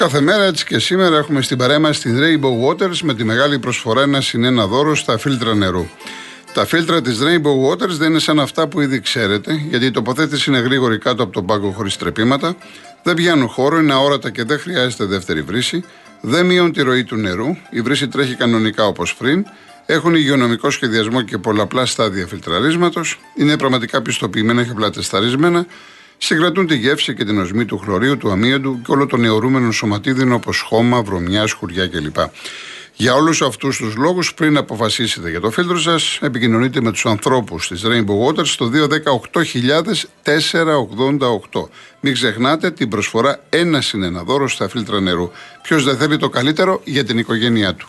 Όπω κάθε μέρα, έτσι και σήμερα έχουμε στην παρέα μας την Rainbow Waters με τη μεγάλη προσφορά ένα συνένα δώρο στα φίλτρα νερού. Τα φίλτρα της Rainbow Waters δεν είναι σαν αυτά που ήδη ξέρετε, γιατί η τοποθέτηση είναι γρήγορη κάτω από τον πάγκο χωρίς τρεπήματα, δεν πιάνουν χώρο, είναι αόρατα και δεν χρειάζεται δεύτερη βρύση, δεν μειώνουν τη ροή του νερού, η βρύση τρέχει κανονικά όπως πριν, έχουν υγειονομικό σχεδιασμό και πολλαπλά στάδια φιλτραρίσματος, είναι πραγματικά πιστοποιημένα και πλατεσταρισμένα, συγκρατούν τη γεύση και την οσμή του χλωρίου, του αμύαντου και όλων των αιωρούμενων σωματίδων όπως χώμα, βρωμιά, σκουριά κλπ. Για όλους αυτούς τους λόγους, πριν αποφασίσετε για το φίλτρο σας, επικοινωνείτε με τους ανθρώπους της Rainbow Waters στο 218.488. Μην ξεχνάτε την προσφορά ένα συνένα δώρο στα φίλτρα νερού. Ποιος δεν θέλει το καλύτερο για την οικογένειά του.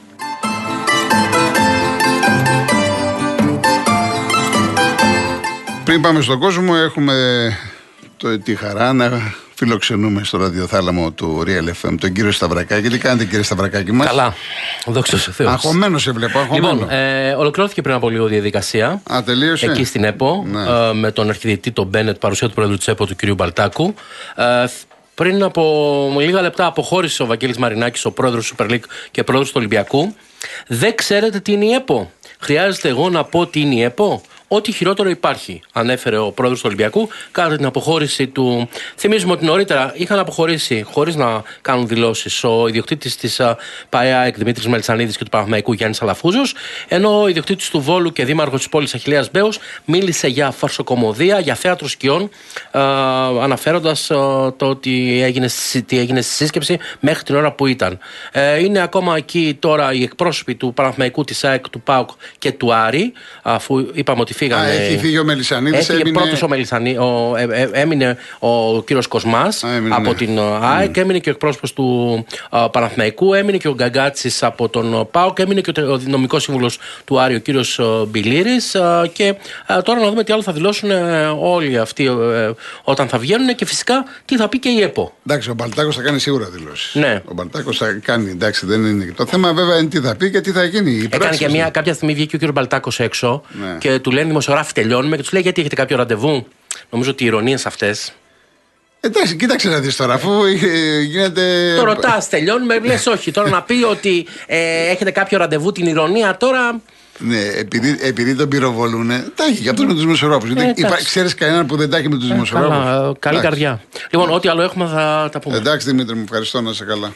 Πριν πάμε στον κόσμο, έχουμε το, τη χαρά να φιλοξενούμε στο ραδιοθάλαμο του Real FM τον κύριο Σταυρακάκη. Τι κάνετε, κύριε Σταυρακάκη μας; Καλά. Δόξα τω Θεώ. Αγχωμένος σε βλέπω. Αγχωμένο. Λοιπόν, ε, ολοκληρώθηκε πριν από λίγο διαδικασία. Α, τελείωσε; Εκεί στην ΕΠΟ, Ναι. ε, με τον αρχιδιετή τον Μπένετ, παρουσία του πρόεδρου της ΕΠΟ, του κυρίου Μπαλτάκου. Ε, πριν από λίγα λεπτά αποχώρησε ο Βαγγέλης Μαρινάκης, ο πρόεδρος του Super League και πρόεδρος του Ολυμπιακού. Δεν ξέρετε τι είναι η ΕΠΟ. Χρειάζεται εγώ να πω τι είναι η ΕΠΟ; Ό,τι χειρότερο υπάρχει, ανέφερε ο πρόεδρος του Ολυμπιακού κατά την αποχώρηση του. Θυμίζουμε ότι νωρίτερα είχαν αποχωρήσει χωρίς να κάνουν δηλώσεις ο ιδιοκτήτης της ΠαΕΑ Δημήτρης Μελισανίδης και του Παναθηναϊκού Γιάννης Αλαφούζος, ενώ ο ιδιοκτήτης του Βόλου και δήμαρχος της πόλης Αχηλέα Μπέος μίλησε για φαρσοκομωδία, για θέατρο σκιών, αναφέροντας το ότι έγινε, στη- τι έγινε στη σύσκεψη μέχρι την ώρα που ήταν. Ε, είναι ακόμα εκεί τώρα οι εκπρόσωποι του Παναθηναϊκού, της ΑΕΚ, του ΠΑΟΚ και του Άρη, αφού είπαμε ότι φύγανε. Α, έχει φύγει ο Μελισανίδης, Έφυγε έμεινε- πρώτος ο Μελισανί, ο, ε, ε, έμεινε ο κύριος Κοσμάς Α, έμεινε, από ναι. την ε, ΑΕΚ, έμεινε και ο εκπρόσωπος του ε, Παναθηναϊκού, έμεινε και ο Γκαγκάτσης από τον ε, ΠΑΟΚ, έμεινε και ο νομικός σύμβουλος του Άρη, ο κύριος Μπιλίρη. Και ε, τώρα να δούμε τι άλλο θα δηλώσουν ε, όλοι αυτοί ε, όταν θα βγαίνουν και φυσικά τι θα πει και η ΕΠΟ. Εντάξει, ο Μπαλτάκος θα κάνει σίγουρα δηλώσεις. Ναι. Ο Μπαλτάκος θα κάνει, εντάξει, δεν είναι. Το θέμα βέβαια είναι τι θα πει και τι θα γίνει. Οι Έκανε πράξεις και μια, κάποια στιγμή βγήκε ο κύριος Μπαλτάκος έξω Ναι. και του λένε δημοσιογράφοι τελειώνουμε και τους λέει γιατί έχετε κάποιο ραντεβού; Νομίζω ότι οι ηρωνίες αυτές. Εντάξει, κοίταξε να δεις τώρα, αφού ε, γίνεται. Το ρωτάς, τελειώνουμε, λες όχι. Τώρα να πει ότι ε, έχετε κάποιο ραντεβού την ηρωνία τώρα. Ναι, επειδή, επειδή τον πυροβολούνε. Τα έχει και αυτό με τους δημοσιογράφους. Ε, εντάξει. Ξέρεις κανέναν που δεν τα έχει με τους δημοσιογράφου. Καλά, ε, καλή καρδιά. Λοιπόν, ό,τι άλλο έχουμε θα τα πούμε. Εντάξει Δημήτρη μου, ευχαριστώ να είσαι καλά.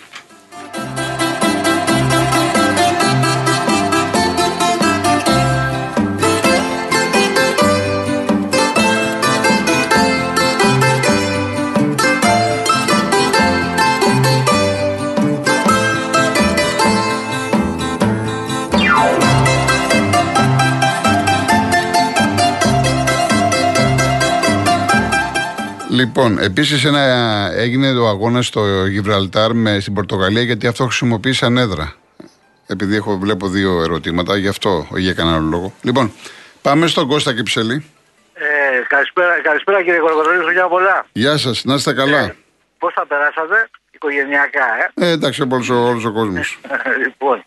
Λοιπόν, επίσης έγινε ο αγώνας στο Γιβραλτάρ με, στην Πορτογαλία γιατί αυτό χρησιμοποίησαν έδρα. Επειδή έχω, βλέπω δύο ερωτήματα, γι' αυτό για κανένα άλλο λόγο. Λοιπόν, πάμε στον Κώστα Κυψέλη. Ε, καλησπέρα, καλησπέρα κύριε Κοροκοτρώνη, χρόνια πολλά. Γεια σας, να είστε καλά. Ε, Πώς θα περάσατε, οικογενειακά, ε; Ε, εντάξει, όλο ο, όλος ο κόσμος. λοιπόν,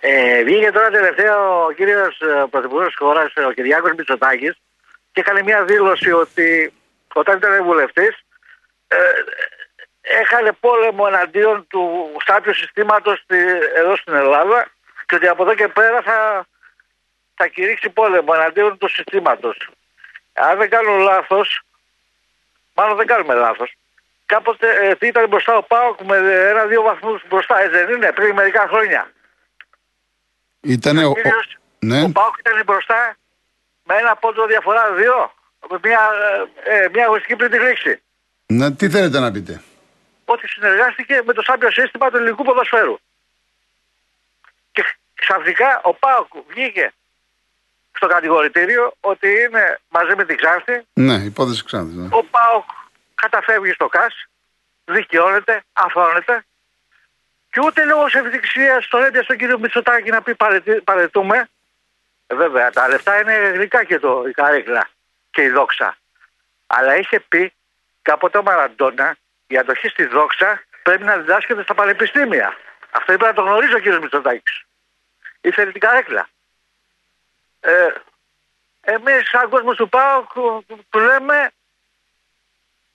ε, βγήκε τώρα τελευταία ο κύριος ε, Πρωθυπουργός της χώρας, ο Κυριάκος Μητσοτάκης και έκανε μια δήλωση ότι όταν ήταν βουλευτής ε, έχανε πόλεμο εναντίον του στάτιου συστήματος στη- εδώ στην Ελλάδα και ότι από εδώ και πέρα θα, θα κηρύξει πόλεμο εναντίον του συστήματος. Αν δεν κάνω λάθος, μάλλον δεν κάνουμε λάθος, κάποτε ε, ήταν μπροστά ο ΠΑΟΚ με ένα-δύο βαθμούς μπροστά, έτσι δεν είναι, πριν μερικά χρόνια. Ήταν ο. ο- Κύριος, ναι, Ο ΠΑΟΚ ήταν μπροστά με ένα πόντο διαφορά δύο, με μια, ε, ε, μια αγωνιστική πριν τη λήξη. ναι, τι θέλετε να πείτε; Ότι συνεργάστηκε με το σάμπιο σύστημα του ελληνικού ποδοσφαίρου. Και ξαφνικά ο ΠΑΟΚ βγήκε στο κατηγορητήριο ότι είναι μαζί με την Ξάνθη. Ναι, υπόθεση Ξάνθη. Ναι. Ο Πάοκ καταφεύγει στο ΚΑΣ, δικαιώνεται, αφώνεται και ούτε λόγω ευδειξίας στον έντια στον κύριο Μητσοτάκη να πει παρετούμε. Ε, βέβαια, τα λεφτά είναι γλυκά και το, η καρέκλα και η δόξα. Αλλά είχε πει κάποτε ο Μαραντόνα η αντοχή στη δόξα πρέπει να διδάσκεται στα πανεπιστήμια. Αυτό είπε να το γνωρίζει ο κύριος Μητσοτάκης. Ήθελε την καρέκλα. Ε, Εμείς, σαν κόσμο του ΠΑΟΚ, που λέμε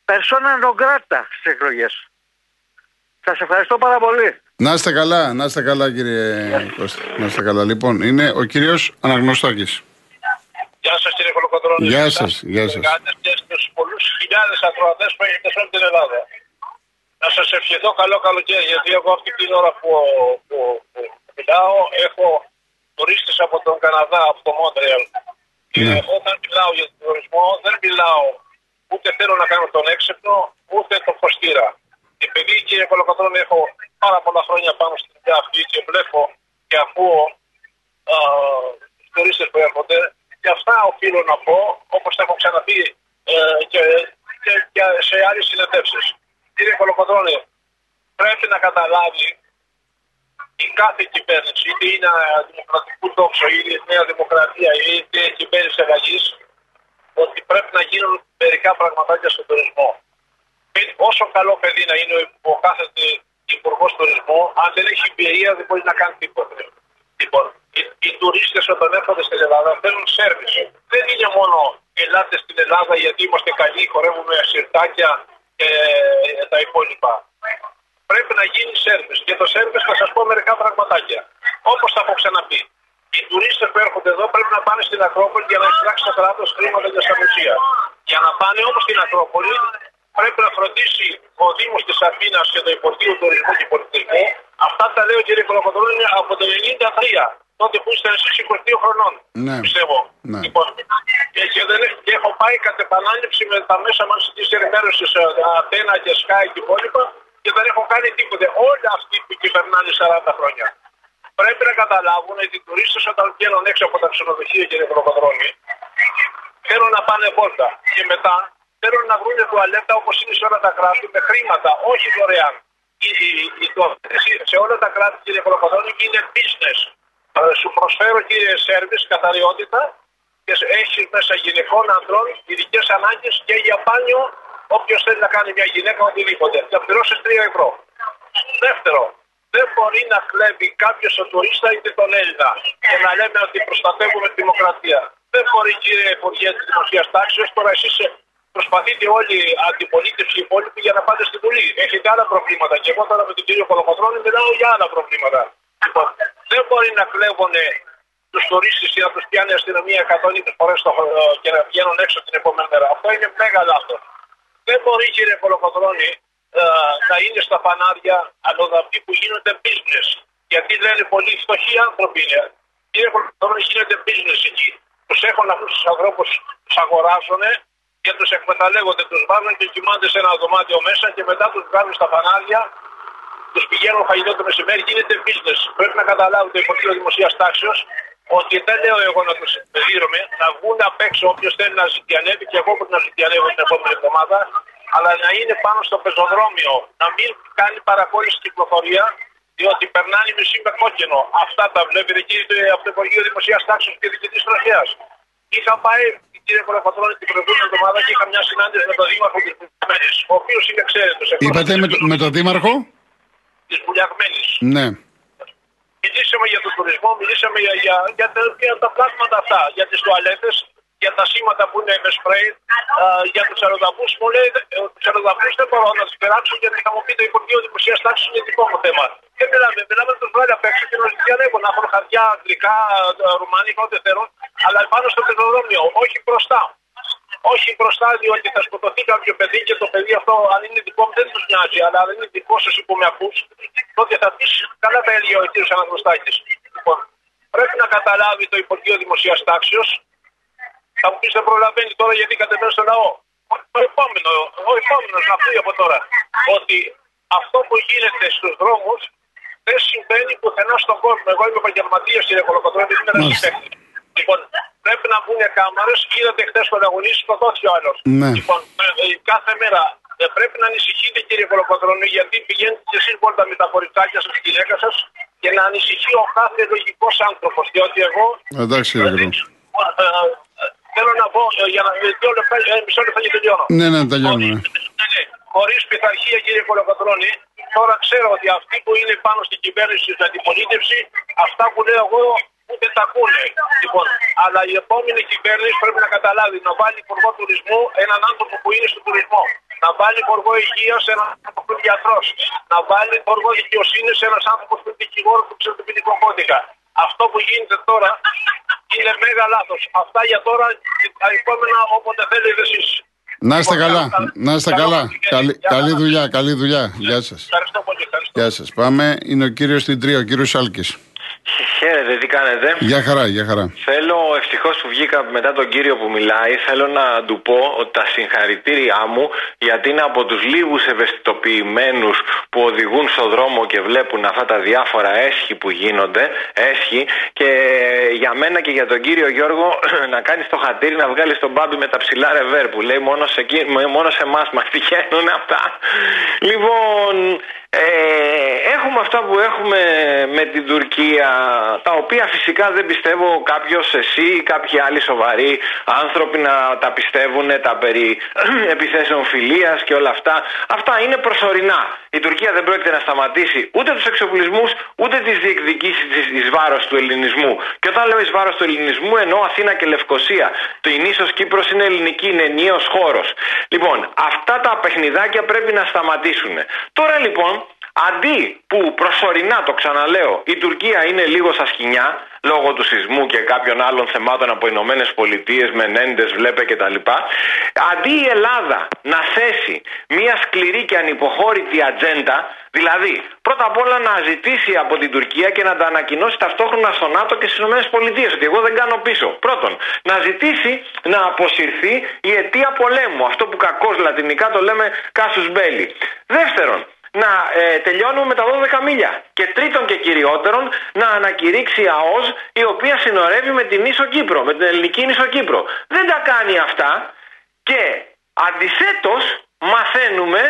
persona non grata στις εκλογές. Σας ευχαριστώ πάρα πολύ. Να είστε καλά, να είστε καλά κύριε Κώστα. Να είστε καλά. Λοιπόν, είναι ο κύριος Αναγνωστάκης. Γεια σας κύριε Κολοκοτρώνη. Γεια σας, γεια σας. και στου πολλούς χιλιάδες ακροατές που έχετε σε όλη την Ελλάδα. Να σας ευχηθώ καλό καλοκαίρι, γιατί εγώ αυτή την ώρα που, που, που μιλάω έχω τουρίστες από τον Καναδά, από το Μόντρεαλ. Και Ναι. όταν μιλάω για τον τουρισμό, δεν μιλάω ούτε θέλω να κάνω τον έξυπνο, ούτε τον φωστήρα. Επειδή κύριε Κολοκοτρώνη έχω πάρα πολλά χρόνια πάνω στην δουλειά αυτή και βλέπω και ακούω α, τους τουρίστες που έρχονται και αυτά οφείλω να πω, όπως τα έχω ξαναπεί ε, και, και, και σε άλλες συνεντεύξεις. Κύριε Κολοκοτρώνη, πρέπει να καταλάβει η κάθε κυβέρνηση, είτε είναι δημοκρατικού τόξο, είτε είναι νέα δημοκρατία, είτε είναι κυβέρνηση αλλαγή, ότι πρέπει να γίνουν μερικά πραγματάκια στον τουρισμό. Μην- Όσο καλό παιδί να είναι ο κάθε υπουργός τουρισμού, αν δεν έχει εμπειρία δεν μπορεί να κάνει τίποτα. Λοιπόν, οι, οι τουρίστες όταν έρχονται στην Ελλάδα θέλουν σερβις. Δεν είναι μόνο ελάτε στην Ελλάδα γιατί είμαστε καλοί, χορεύουμε σιρτάκια και ε, τα υπόλοιπα. Πρέπει να γίνει σερβις. Και το σερβις θα σας πω μερικά πραγματάκια. Όπως θα έχω ξαναπεί. Οι τουρίστες που έρχονται εδώ πρέπει να πάνε στην Ακρόπολη για να εισπράξει το κράτος χρήματα για σαμουσία. Για να πάνε όμως στην Ακρόπολη πρέπει να φροντίσει ο Δήμος της Αθήνας και το Υπουργείο Τουρισμού και Πολιτισμού. Αυτά τα λέω κύριε Κολοκοτρώνη από το 1993, τότε που ήσταν εσεί 22 χρονών. Ναι. Πιστεύω. Ναι. Λοιπόν, και, και δεν, έχ- και έχω πάει κατ' επανάληψη με τα μέσα μαζική ενημέρωσης Αθήνα και Sky και υπόλοιπα και δεν έχω κάνει τίποτε. Όλοι αυτοί που κυβερνάνε 40 χρόνια. Πρέπει να καταλάβουν ότι οι τουρίστες όταν βγαίνουν έξω από τα ξενοδοχεία κύριε Κολοκοτρώνη θέλουν να πάνε βόλτα. Και μετά θέλουν να βρουν τουαλέτα όπως είναι σε όλα τα κράτη με χρήματα, όχι δωρεάν. Οι, οι, οι τουαλέτες σε όλα τα κράτη, κύριε Κολοκοτρώνη, είναι business. Ε, σου προσφέρω, κύριε Σέρβις, καθαριότητα και έχεις μέσα γυναικών, ανδρών, ειδικές ανάγκες και για μπάνιο όποιος θέλει να κάνει μια γυναίκα οτιδήποτε. Θα πληρώσεις 3 ευρώ. Δεύτερο, δεν μπορεί να κλέβει κάποιος τον τουρίστα είτε τον Έλληνα και να λέμε ότι προστατεύουμε τη δημοκρατία. Δεν μπορεί, κύριε Υπουργέ της Δημοσίας Τάξης, τώρα εσείς προσπαθείτε όλοι οι αντιπολίτευση οι υπόλοιποι για να πάτε στη Βουλή. Έχετε άλλα προβλήματα. Και εγώ τώρα με τον κύριο Κολοκοτρώνη μιλάω για άλλα προβλήματα. Λοιπόν, δεν μπορεί να κλέβουν τους τουρίστες ή να τους πιάνει η αστυνομία 120 φορές και να βγαίνουν έξω την επόμενη μέρα. Αυτό είναι μεγάλο λάθος. Δεν μπορεί, κύριε Κολοκοτρώνη, ε, να είναι στα φανάρια αλλοδαποί που γίνονται business. Γιατί λένε πολύ φτωχοί άνθρωποι είναι. Κύριε Κολοκοτρώνη, γίνεται business εκεί. Τους έχουν αυτούς τους ανθρώπους, τους αγοράζουν και τους εκμεταλλεύονται, τους βάζουν και κοιμάνται σε ένα δωμάτιο μέσα και μετά τους βγάλουν στα φανάρια, τους πηγαίνουν φαγητό το μεσημέρι, γίνεται business. Πρέπει να καταλάβουν το Υπουργείο Δημοσίας Τάξεως ότι δεν λέω εγώ να τους δίνουμε, να βγουν απ' έξω όποιος θέλει να ζητιανεύει και εγώ μπορεί να ζητιανεύω την επόμενη εβδομάδα, αλλά να είναι πάνω στο πεζοδρόμιο, να μην κάνει παρακόλληση κυκλοφορία, διότι περνάνε μισή με κόκκινο. Αυτά τα βλέπετε εκεί ε, από το Υπουργείο Δημοσίας Τάξεως και Διοικητής Τροχέας. Είχα πάει, κύριε Κολοκοτρώνη, την προηγούμενη εβδομάδα και είχα μια συνάντηση με τον Δήμαρχο της Βουλιαγμένη, ο οποίος είναι ξέρετος. Είπατε με, το- με τον Δήμαρχο; Της Βουλιαγμένη. Ναι. Μιλήσαμε για τον τουρισμό, μιλήσαμε για, για, για, τα, για τα πλάσματα αυτά, για τις τουαλέτες, για τα σήματα που είναι με σπρέι, α, για τους αεροδαπούς. Μου λέει, ε, τους αεροδαπούς δεν μπορώ να τους περάσω γιατί θα μου πει το Υπουργείο Δημοσίας Τάξης είναι δικό μου θέμα. Δεν μιλάμε, μιλάμε να τους βγάλει απ' έξω και να τους διαλέγω, να έχουν χαρτιά, αγγλικά, ε, ρουμάνικα, ό,τι θέλουν, αλλά πάνω στο πεζοδρόμιο, όχι μπροστά. Όχι μπροστά, διότι θα σκοτωθεί κάποιο παιδί και το παιδί αυτό, αν είναι δικό μου, δεν τους νοιάζει. Αλλά αν είναι δικό σας που με ακούς, τότε θα πεις καλά τα έλεγε ο κ. Αναγνωστάκης. Λοιπόν, πρέπει να καταλάβει το Υπουργείο Δημοσίας Τάξεως. Θα μου πεις δεν προλαβαίνει τώρα γιατί κατεβαίνει στο λαό. Ο- Ο επόμενο, ο επόμενος να πει από τώρα ότι αυτό που γίνεται στους δρόμους δεν συμβαίνει πουθενά στον κόσμο. Εγώ είμαι επαγγελματίας, κύριε Κολοκοτρόνη, είμαι ένας Μάλιστα. συμπέκτη. Λοιπόν, πρέπει να μπουν κάμερες. Είδατε χθες που αγωνίσει, σκοτώθηκε ο άλλος. Ναι. Λοιπόν, ε, ε, κάθε μέρα ε, πρέπει να ανησυχείτε κύριε Κολοκοτρόνη, γιατί πηγαίνετε και εσείς μπορείτε με τα κοριτσάκια σας, τη γυναίκα σας, και να ανησυχεί ο κάθε λογικός άνθρωπος. Διότι εγώ. Εντάξει, κύριε Κολοκοτρώνη. Ε, ε, ε, Θέλω να πω ε, για να δύο λεπτά, ε, μισό λεπτό και τελειώνω. Ναι, ναι, τελειώνουμε. Χωρί πειθαρχία, κύριε Κολοκοτρόνη, τώρα ξέρω ότι αυτοί που είναι πάνω στην κυβέρνηση στην αντιπολίτευση, αυτά που λέω εγώ ούτε τα ακούνε. Λοιπόν, αλλά η επόμενη κυβέρνηση πρέπει να καταλάβει να βάλει υπουργό τουρισμού έναν άνθρωπο που είναι στον τουρισμό. Να βάλει υπουργό υγείας σε έναν άνθρωπο που είναι γιατρός. Να βάλει υπουργό δικαιοσύνης σε έναν άνθρωπος που είναι δικηγόρος που ξέρει την ποινικό κώδικα. Αυτό που γίνεται τώρα είναι μέγα λάθος. Αυτά για τώρα, τα επόμενα όποτε θέλετε εσείς. Να είστε καλά, να είστε καλά. Καλή, καλή δουλειά, καλή δουλειά. Γεια σας. Ευχαριστώ πολύ. Ευχαριστώ. Γεια σας. Πάμε, είναι ο κύριος στην τρία, ο κύριος Σάλκης. Χαίρετε, τι κάνετε. Γεια χαρά, γεια χαρά. Θέλω ευτυχώς που βγήκα μετά τον κύριο που μιλάει, θέλω να του πω ότι τα συγχαρητήριά μου γιατί είναι από τους λίγους ευαισθητοποιημένους που οδηγούν στο δρόμο και βλέπουν αυτά τα διάφορα έσχη που γίνονται. Έσχη και για μένα και για τον κύριο Γιώργο να κάνεις το χατήρι να βγάλεις τον μπάμπι με τα ψηλά ρεβέρ που λέει μόνο σε, εκεί- μόνο σε εμάς μας τυχαίνουν αυτά. Λοιπόν, ε, έχουμε αυτά που έχουμε με την Τουρκία, τα οποία φυσικά δεν πιστεύω κάποιος εσύ ή κάποιοι άλλοι σοβαροί άνθρωποι να τα πιστεύουν, τα περί επιθέσεων φιλίας και όλα αυτά. Αυτά είναι προσωρινά. Η Τουρκία δεν πρόκειται να σταματήσει ούτε τους εξοπλισμούς, ούτε τις διεκδικήσεις της εις βάρος του ελληνισμού. Και όταν λέω εις βάρος του ελληνισμού εννοώ Αθήνα και Λευκοσία. Το η νήσος Κύπρος είναι ελληνική, είναι ενιαίος χώρος. Λοιπόν, αυτά τα παιχνιδάκια πρέπει να σταματήσουν. Τώρα λοιπόν, Αντί που προσωρινά, το ξαναλέω, η Τουρκία είναι λίγο στα σκηνιά λόγω του σεισμού και κάποιων άλλων θεμάτων από Ηνωμένες Πολιτείες, Μενέντες, βλέπε κτλ. Αντί η Ελλάδα να θέσει μια σκληρή και ανυποχώρητη ατζέντα, δηλαδή πρώτα απ' όλα να ζητήσει από την Τουρκία και να τα ανακοινώσει ταυτόχρονα στο ΝΑΤΟ και στις Ηνωμένες Πολιτείες ότι εγώ δεν κάνω πίσω. Πρώτον, να ζητήσει να αποσυρθεί η αιτία πολέμου, αυτό που κακώς λατινικά το λέμε κάσου μπέλι. Δεύτερον, να ε, τελειώνουμε με τα 12 μίλια. Και τρίτον και κυριότερον, να ανακηρύξει η ΑΟΣ η οποία συνορεύει με την Ίσο Κύπρο, με την ελληνική Ίσο Κύπρο. Δεν τα κάνει αυτά και αντισέτως μαθαίνουμε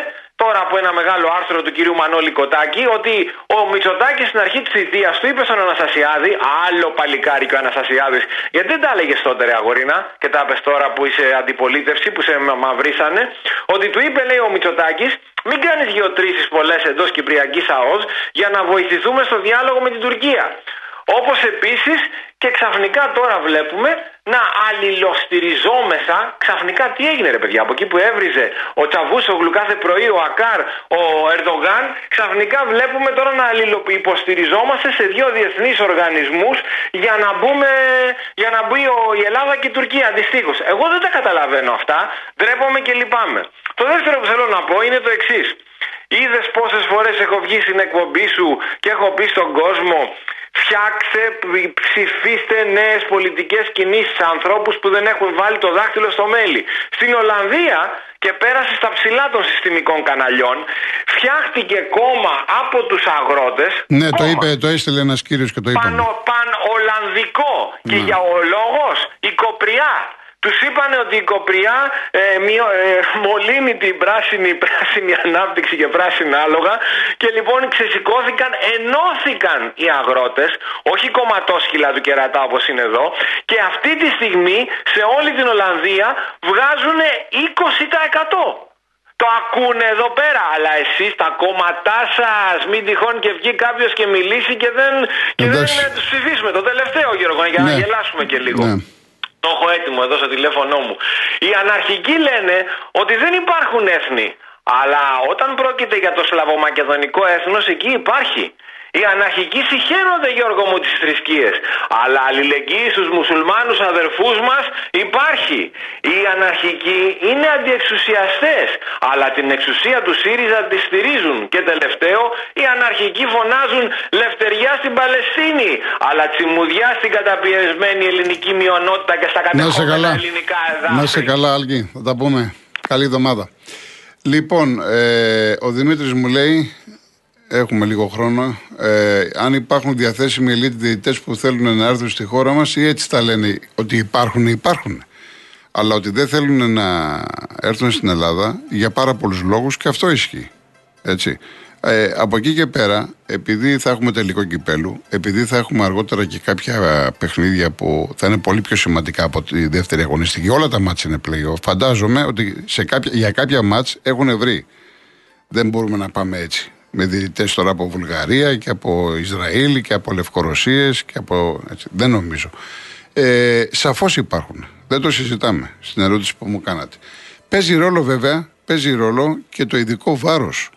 τώρα από ένα μεγάλο άρθρο του κυρίου Μανώλη Κοτάκη ότι ο Μητσοτάκης στην αρχή της θητείας του είπε στον Αναστασιάδη, άλλο παλικάρι και ο Αναστασιάδης, γιατί δεν τα έλεγε τότε ρε αγορίνα και τα είπες τώρα που είσαι αντιπολίτευση, που σε μα- μαυρίσανε, ότι του είπε λέει ο Μητσοτάκης μην κάνεις γεωτρήσεις πολλές εντός Κυπριακής ΑΟΣ για να βοηθηθούμε στο διάλογο με την Τουρκία. Όπως επίσης και ξαφνικά τώρα βλέπουμε να αλληλοστηριζόμεθα. Ξαφνικά τι έγινε ρε παιδιά, από εκεί που έβριζε ο Τσαβούσογλου κάθε πρωί, ο Ακάρ, ο Ερντογάν, ξαφνικά βλέπουμε τώρα να αλληλοϊποστηριζόμαστε σε δύο διεθνείς οργανισμούς για να, μπούμε, για να μπει ο- η Ελλάδα και η Τουρκία αντιστοίχως. Εγώ δεν τα καταλαβαίνω αυτά, ντρέπομαι και λυπάμαι. Το δεύτερο που θέλω να πω είναι το εξής. Είδες πόσες φορές έχω βγει στην εκπομπή σου και έχω πει στον κόσμο φτιάξτε, ψ- ψηφίστε νέες πολιτικές κινήσεις ανθρώπους που δεν έχουν βάλει το δάχτυλο στο μέλι. Στην Ολλανδία και πέρασε στα ψηλά των συστημικών καναλιών, φτιάχτηκε κόμμα από τους αγρότες. Ναι, το είπε, το έστειλε ένας κύριος και το είπαμε. Πανο, παν Ολλανδικό. Και για ο λόγος η Κοπριά. Τους είπανε ότι η Κοπριά ε, μειω, ε, μολύνει την πράσινη, πράσινη ανάπτυξη και πράσινα άλογα και λοιπόν ξεσηκώθηκαν, ενώθηκαν οι αγρότες, όχι κομματόσκυλα του κερατά όπως είναι εδώ και αυτή τη στιγμή σε όλη την Ολλανδία βγάζουν 20%. Το ακούνε εδώ πέρα, αλλά εσείς τα κόμματά σας μην τυχόν και βγει κάποιος και μιλήσει και δεν, και δεν Εντάξει. ε, τους ψηφίσουμε. Το τελευταίο Γιώργο, για να Ναι. γελάσουμε και λίγο. Ναι. Το έχω έτοιμο εδώ στο τηλέφωνό μου. Οι αναρχικοί λένε ότι δεν υπάρχουν έθνη. Αλλά όταν πρόκειται για το σλαβομακεδονικό έθνος, εκεί υπάρχει. Οι αναρχικοί συχαίνονται Γιώργο μου τις θρησκείες Αλλά αλληλεγγύη στους μουσουλμάνους αδερφούς μας υπάρχει Οι αναρχικοί είναι αντιεξουσιαστές Αλλά την εξουσία του ΣΥΡΙΖΑ τη στηρίζουν Και τελευταίο οι αναρχικοί φωνάζουν Λευτεριά στην Παλαιστίνη Αλλά τσιμουδιά στην καταπιεσμένη ελληνική μειονότητα Και στα Να σε κατεχόμενα καλά. ελληνικά εδάφη Να σε καλά, Άλκη. Θα τα πούμε. Καλή εβδομάδα. Λοιπόν, ε, ο Δημήτρης μου λέει Έχουμε λίγο χρόνο. Ε, αν υπάρχουν διαθέσιμοι ελίτ διαιτητές που θέλουν να έρθουν στη χώρα μας, ή έτσι τα λένε ότι υπάρχουν, υπάρχουν. Αλλά ότι δεν θέλουν να έρθουν στην Ελλάδα για πάρα πολλούς λόγους και αυτό ισχύει. Έτσι. Ε, από εκεί και πέρα, επειδή θα έχουμε τελικό κυπέλου, επειδή θα έχουμε αργότερα και κάποια παιχνίδια που θα είναι πολύ πιο σημαντικά από τη δεύτερη αγωνιστική, όλα τα μάτια είναι πλέον. Φαντάζομαι ότι σε κάποια, για κάποια μάτς έχουν βρει. Δεν μπορούμε να πάμε έτσι. Με διαιτητές τώρα από Βουλγαρία και από Ισραήλ και από Λευκορωσίες και από. Έτσι. Δεν νομίζω. Ε, Σαφώς υπάρχουν. Δεν το συζητάμε στην ερώτηση που μου κάνατε. Παίζει ρόλο βέβαια, παίζει ρόλο και το ειδικό βάρος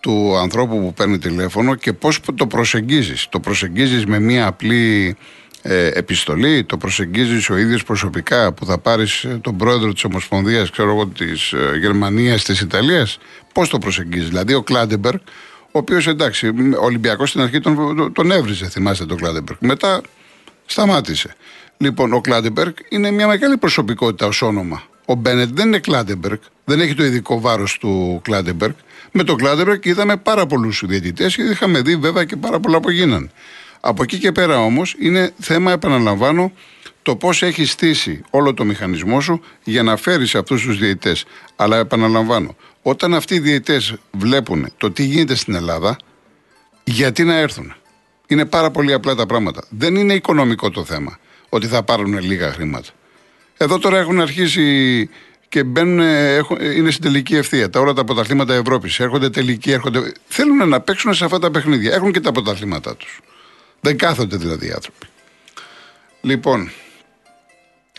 του ανθρώπου που παίρνει τηλέφωνο και πώς το προσεγγίζεις. Το προσεγγίζεις με μια απλή ε, επιστολή, το προσεγγίζεις ο ίδιος προσωπικά που θα πάρεις ε, τον πρόεδρο της Ομοσπονδίας, ξέρω εγώ, της ε, Γερμανίας, της Ιταλίας. Πώς το προσεγγίζεις. Δηλαδή ο Κλάντεμπεργκ, ο οποίος εντάξει, ο Ολυμπιακός στην αρχή τον, τον έβριζε, θυμάστε τον Κλάντεμπεργκ. Μετά σταμάτησε. Λοιπόν, ο Κλάντεμπεργκ είναι μια μεγάλη προσωπικότητα ως όνομα. Ο Μπένετ δεν είναι Κλάντεμπεργκ, δεν έχει το ειδικό βάρος του Κλάντεμπεργκ. Με τον Κλάντεμπεργκ είδαμε πάρα πολλούς διαιτητές και είχαμε δει βέβαια και πάρα πολλά που γίνανε. Από εκεί και πέρα όμως είναι θέμα, επαναλαμβάνω, το πώς έχει στήσει όλο το μηχανισμό σου για να φέρεις αυτούς τους διαιτητές. Αλλά επαναλαμβάνω, όταν αυτοί οι διαιτητές βλέπουν το τι γίνεται στην Ελλάδα, γιατί να έρθουν; Είναι πάρα πολύ απλά τα πράγματα. Δεν είναι οικονομικό το θέμα ότι θα πάρουν λίγα χρήματα. Εδώ τώρα έχουν αρχίσει και μπαίνουν, έχουν, είναι στην τελική ευθεία. Τα όλα τα πρωταθλήματα Ευρώπης έρχονται τελικοί, έρχονται. Θέλουν να παίξουν σε αυτά τα παιχνίδια. Έχουν και τα πρωταθλήματά τους. Δεν κάθονται δηλαδή οι άνθρωποι. Λοιπόν,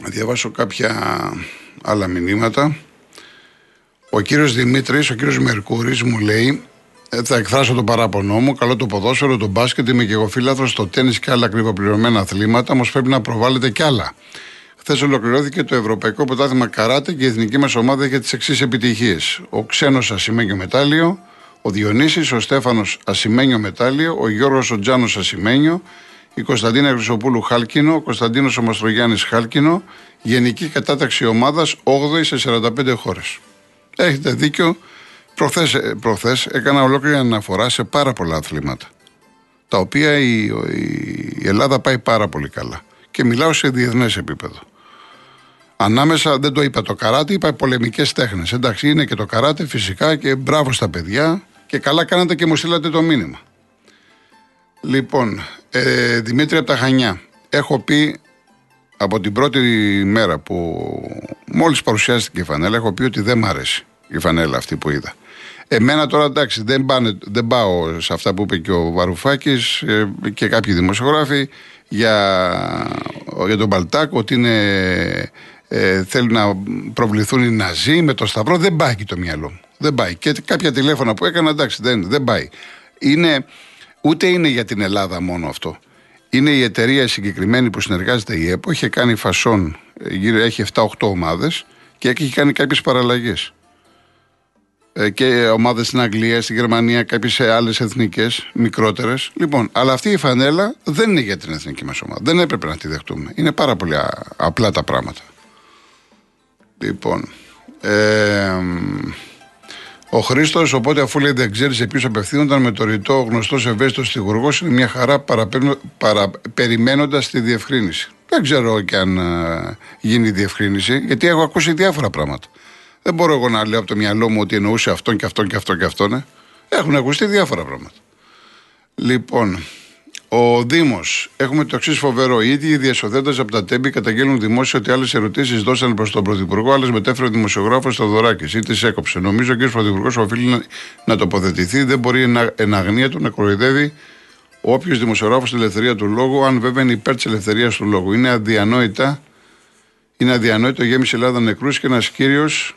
να διαβάσω κάποια άλλα μηνύματα. Ο κύριος Δημήτρης, ο κύριος Μερκούρης μου λέει «Ε, θα εκφράσω το παράπονό μου. Καλό το ποδόσφαιρο, το μπάσκετ, είμαι και εγώ φίλαθρος στο τέννη και άλλα ακριβοπληρωμένα αθλήματα. Όμως πρέπει να προβάλλετε κι άλλα. Χθες ολοκληρώθηκε το Ευρωπαϊκό Πρωτάθλημα Καράτε και η εθνική μας ομάδα είχε τις εξής επιτυχίες. Ο Ξένος Ασημένιο Μετάλλιο, ο Διονύσης, ο Στέφανος Ασημένιο Μετάλλιο, ο Γιώργος Οτζάνο Ασημένιο, η Κωνσταντίνα Χρυσοπούλου Χάλκινο, ο Κωνσταντίνος Ομαστρογιάννης Χάλκινο, γενική κατάταξη ομάδας 8η σε 45 χώρες. Έχετε δίκιο. Προχθές έκανα ολόκληρη αναφορά σε πάρα πολλά αθλήματα. Τα οποία η, η Ελλάδα πάει πάρα πολύ καλά. Και μιλάω σε διεθνές επίπεδο. Ανάμεσα, δεν το είπα το καράτε, είπα πολεμικές τέχνες. Εντάξει, είναι και το καράτε φυσικά και μπράβο στα παιδιά και καλά κάνατε και μου στείλατε το μήνυμα. Λοιπόν, ε, Δημήτρη από τα Χανιά. Έχω πει από την πρώτη μέρα που μόλις παρουσιάστηκε η φανέλα, έχω πει ότι δεν μ' αρέσει η φανέλα αυτή που είδα. Εμένα τώρα εντάξει δεν, πάνε, δεν πάω σε αυτά που είπε και ο Βαρουφάκης ε, και κάποιοι δημοσιογράφοι για, για τον Παλτάκ ότι είναι ε, θέλουν να προβληθούν οι Ναζί με το Σταυρό. Δεν πάει και το μυαλό μου. Δεν πάει. Και κάποια τηλέφωνα που έκανα, εντάξει, δεν, δεν πάει. Είναι, ούτε είναι για την Ελλάδα μόνο αυτό. Είναι η εταιρεία συγκεκριμένη που συνεργάζεται η ΕΠΟ, είχε κάνει φασόν, γύρω, έχει 7-8 ομάδες και έχει κάνει κάποιες παραλλαγές. Ε, και ομάδες στην Αγγλία, στην Γερμανία, κάποιες άλλες εθνικές, μικρότερες. Λοιπόν, αλλά αυτή η φανέλα δεν είναι για την εθνική μας ομάδα. Δεν έπρεπε να τη δεχτούμε. Είναι πάρα πολύ απλά τα πράγματα. Λοιπόν. Ε, ο Χρήστος, οπότε αφού λέει δεν ξέρεις σε ποιου απευθύνονταν με το ρητό γνωστός ευαίσθητος στιγουργός, είναι μια χαρά παρα, περιμένοντας τη διευκρίνηση. Δεν ξέρω και αν ε, γίνει η διευκρίνηση, γιατί έχω ακούσει διάφορα πράγματα. Δεν μπορώ εγώ να λέω από το μυαλό μου ότι εννοούσε αυτόν και αυτόν και αυτόν και αυτόν. Ε. Έχουν ακουστεί διάφορα πράγματα. Λοιπόν, ο Δήμος. Έχουμε το εξής φοβερό. Οι ίδιοι διασωθέντε από τα τέμπη καταγγέλνουν δημόσια ότι άλλες ερωτήσεις δώσαν προς τον Πρωθυπουργό, άλλες μετέφερε ο δημοσιογράφος στο Δωράκη ή τις έκοψε. Νομίζω ο κ. Πρωθυπουργός οφείλει να, να τοποθετηθεί. Δεν μπορεί να, εν αγνία του να κοροϊδεύει όποιος δημοσιογράφος στην ελευθερία του λόγου, αν βέβαια είναι υπέρ της ελευθερίας του λόγου. Είναι αδιανόητα. Είναι αδιανόητο γέμισε Ελλάδα νεκρούς και ένας κύριος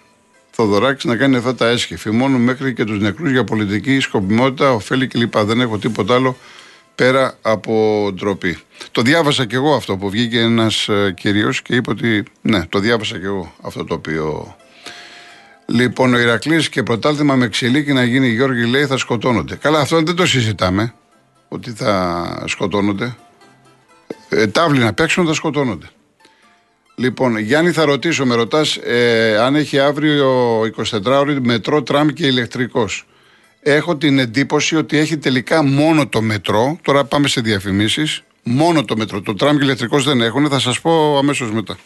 Θοδωράκη να κάνει αυτά τα έσχεφη. Μόνο μέχρι και τους νεκρούς για πολιτική σκοπιμότητα, ωφέλη κλπ. Δεν έχω τίποτα άλλο πέρα από ντροπή. Το διάβασα κι εγώ αυτό που βγήκε ένας ε, κυρίω και είπε ότι ναι, το διάβασα κι εγώ αυτό το οποίο. Λοιπόν, ο Ηρακλής και πρωτάλθημα με ξυλίκι να γίνει Γιώργη λέει θα σκοτώνονται. Καλά, αυτό δεν το συζητάμε. Ότι θα σκοτώνονται. Ε, τάβλοι να παίξουν θα σκοτώνονται. Λοιπόν, Γιάννη, θα ρωτήσω, με ρωτάς ε, αν έχει αύριο 24 ώρε μετρό, τραμ και ηλεκτρικός. Έχω την εντύπωση ότι έχει τελικά μόνο το μετρό. Τώρα πάμε σε διαφημίσεις. Μόνο το μετρό. Το τραμ και ηλεκτρικός δεν έχουν. Θα σας πω αμέσως μετά.